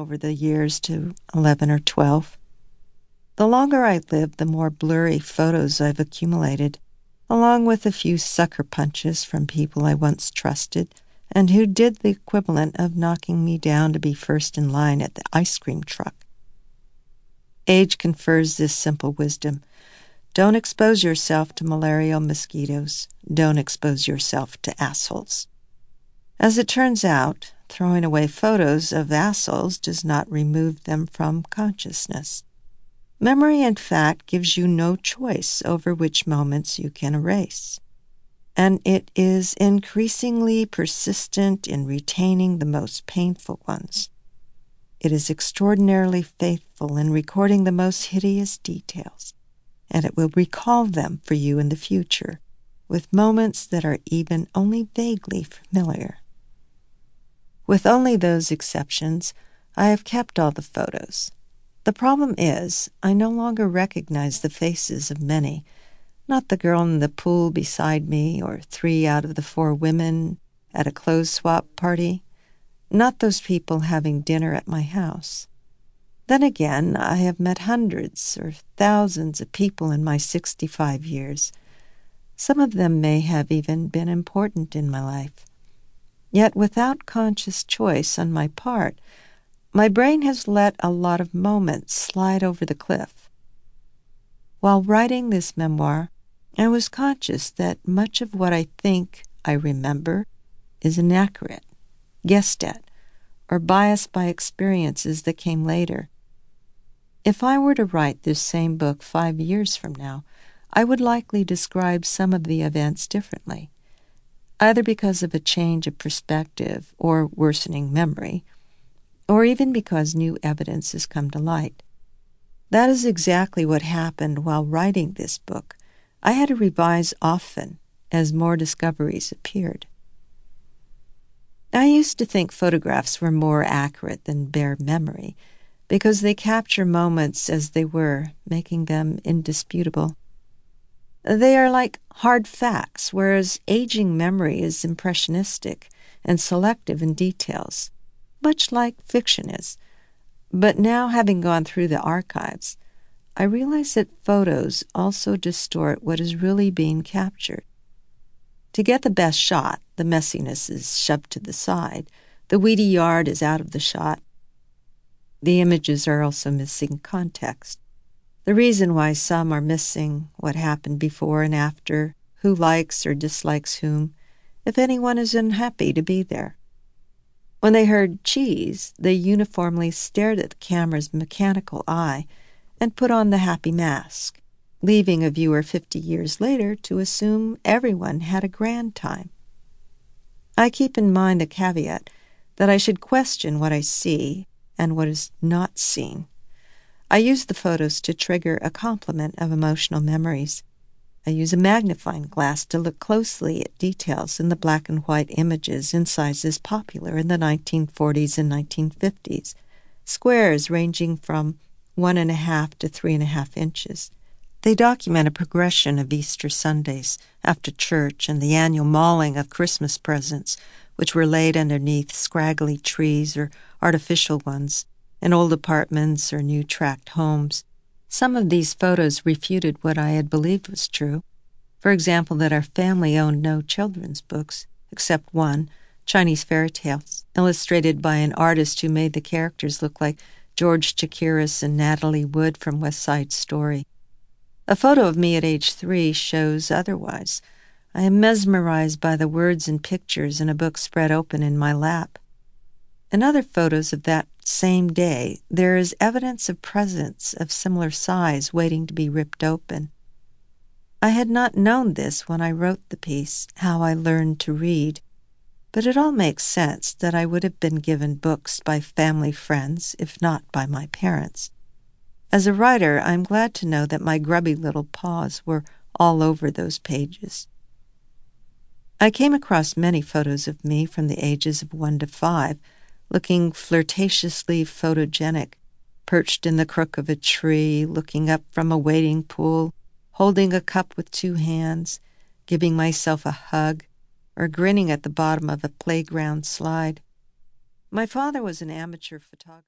over the years to 11 or 12. The longer I live, the more blurry photos I've accumulated, along with a few sucker punches from people I once trusted and who did the equivalent of knocking me down to be first in line at the ice cream truck. Age confers this simple wisdom. Don't expose yourself to malarial mosquitoes. Don't expose yourself to assholes. As it turns out, throwing away photos of assholes does not remove them from consciousness. Memory, in fact, gives you no choice over which moments you can erase. And it is increasingly persistent in retaining the most painful ones. It is extraordinarily faithful in recording the most hideous details, and it will recall them for you in the future with moments that are even only vaguely familiar. With only those exceptions, I have kept all the photos the problem is, I no longer recognize the faces of many, not the girl in the pool beside me or three out of the four women at a clothes swap party, not those people having dinner at my house. Then again, I have met hundreds or thousands of people in my 65 years. Some of them may have even been important in my life. Yet, without conscious choice on my part, my brain has let a lot of moments slide over the cliff. While writing this memoir, I was conscious that much of what I think I remember is inaccurate, guessed at, or biased by experiences that came later. If I were to write this same book five years from now, I would likely describe some of the events differently, either because of a change of perspective or worsening memory or even because new evidence has come to light. That is exactly what happened while writing this book. I had to revise often as more discoveries appeared. I used to think photographs were more accurate than bare memory because they capture moments as they were, making them indisputable. They are like hard facts, whereas aging memory is impressionistic and selective in details much like fiction is. But now, having gone through the archives, I realize that photos also distort what is really being captured. To get the best shot, the messiness is shoved to the side, the weedy yard is out of the shot. The images are also missing context. The reason why some are missing what happened before and after, who likes or dislikes whom, if anyone is unhappy to be there. When they heard cheese, they uniformly stared at the camera's mechanical eye and put on the happy mask, leaving a viewer 50 years later to assume everyone had a grand time. I keep in mind the caveat that I should question what I see and what is not seen. I use the photos to trigger a complement of emotional memories. I use a magnifying glass to look closely at details in the black and white images in sizes popular in the 1940s and 1950s, squares ranging from one and a half to three and a half inches. They document a progression of Easter Sundays after church and the annual mauling of Christmas presents, which were laid underneath scraggly trees or artificial ones in old apartments or new tract homes. Some of these photos refuted what I had believed was true. For example, that our family owned no children's books, except one, Chinese fairy tales, illustrated by an artist who made the characters look like George Chakiris and Natalie Wood from West Side Story. A photo of me at age three shows otherwise. I am mesmerized by the words and pictures in a book spread open in my lap. In other photos of that same day, there is evidence of presents of similar size waiting to be ripped open. I had not known this when I wrote the piece, How I Learned to Read, but it all makes sense that I would have been given books by family friends, if not by my parents. As a writer, I am glad to know that my grubby little paws were all over those pages. I came across many photos of me from the ages of one to five looking flirtatiously photogenic, perched in the crook of a tree, looking up from a wading pool, holding a cup with two hands, giving myself a hug, or grinning at the bottom of a playground slide. My father was an amateur photographer.